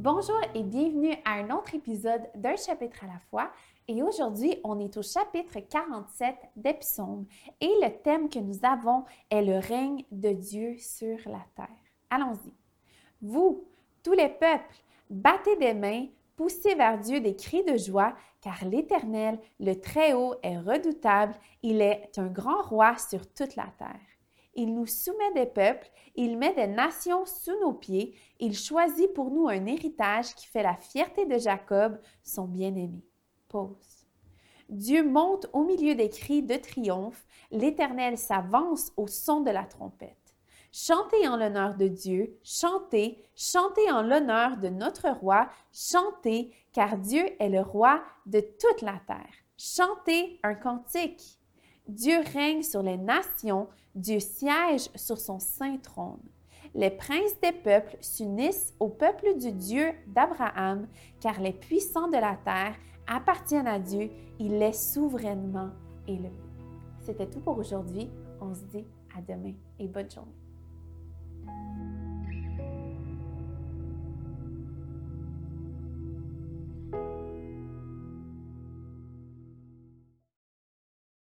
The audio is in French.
Bonjour et bienvenue à un autre épisode d'un chapitre à la fois. Et aujourd'hui, on est au chapitre 47 des et le thème que nous avons est le règne de Dieu sur la terre. Allons-y. Vous, tous les peuples, battez des mains, poussez vers Dieu des cris de joie, car l'Éternel, le Très-Haut, est redoutable, il est un grand roi sur toute la terre. Il nous soumet des peuples, il met des nations sous nos pieds, il choisit pour nous un héritage qui fait la fierté de Jacob, son bien-aimé. Pause. Dieu monte au milieu des cris de triomphe, l'Éternel s'avance au son de la trompette. Chantez en l'honneur de Dieu, chantez, chantez en l'honneur de notre roi, chantez, car Dieu est le roi de toute la terre. Chantez un cantique. Dieu règne sur les nations, Dieu siège sur son saint trône. Les princes des peuples s'unissent au peuple du Dieu d'Abraham, car les puissants de la terre appartiennent à Dieu, il est souverainement élevé. C'était tout pour aujourd'hui. On se dit à demain et bonne journée.